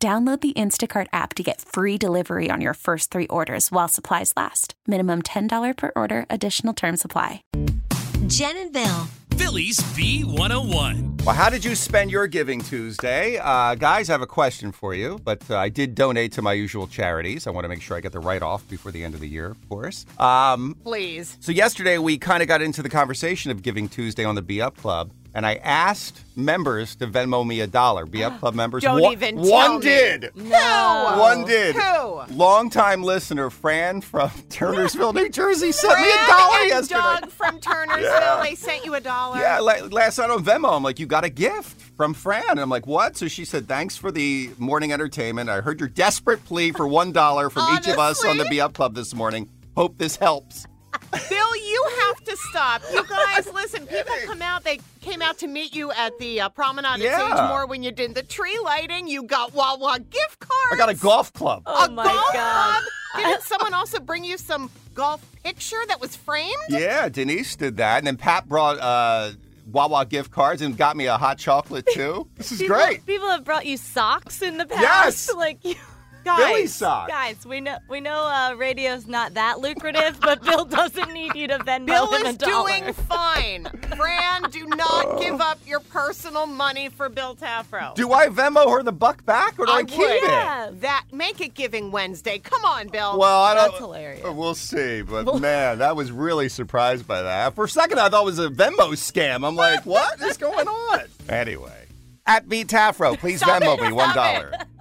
Download the Instacart app to get free delivery on your first three orders while supplies last. Minimum $10 per order, additional term supply. Jen and Bill. Philly's B101. Well, how did you spend your Giving Tuesday? Uh, guys, I have a question for you, but uh, I did donate to my usual charities. I want to make sure I get the write off before the end of the year, of course. Um, Please. so, yesterday we kind of got into the conversation of Giving Tuesday on the Be Up Club, and I asked members to Venmo me a dollar. Be Up Club members. Don't one, even tell One me. did. No. One did. Who? Longtime listener Fran from Turnersville, New Jersey, sent me a dollar and yesterday. Doug from Turnersville, Yeah. they sent you a dollar. Yeah, la- last night on Venmo, I'm like, you got a gift from Fran. And I'm like, what? So she said, thanks for the morning entertainment. I heard your desperate plea for one dollar from each of us on the Honestly? Be Up Club this morning. Hope this helps. Bill, you have to stop. You guys, listen, people come out, they came out to meet you at the uh, promenade Yeah. at Sagemore when you did the tree lighting. You got Wawa gift cards. I got a golf club. a Oh my golf God. club. Didn't someone also bring you some golf picture that was framed? Yeah, Denise did that. And then Pat brought uh, Wawa gift cards and got me a hot chocolate too. This is People, great. People have brought you socks in the past. Yes! Like you Billy Guys, guys, we know we know uh, radio's not that lucrative, but Bill doesn't need you to Venmo Bill him a dollar. Bill is doing fine. Fran, do not give up your personal money for Bill Tafrow. Do I Venmo her the buck back or do I, I keep would. it? Yeah. That make it Giving Wednesday. Come on, Bill. Well, I don't. That's hilarious. uh, We'll see, but man, that was really surprised by that. For a second, I thought it was a Venmo scam. I'm like, what is going on? Anyway, at B Tafrow, please Stop Venmo me one stop dollar.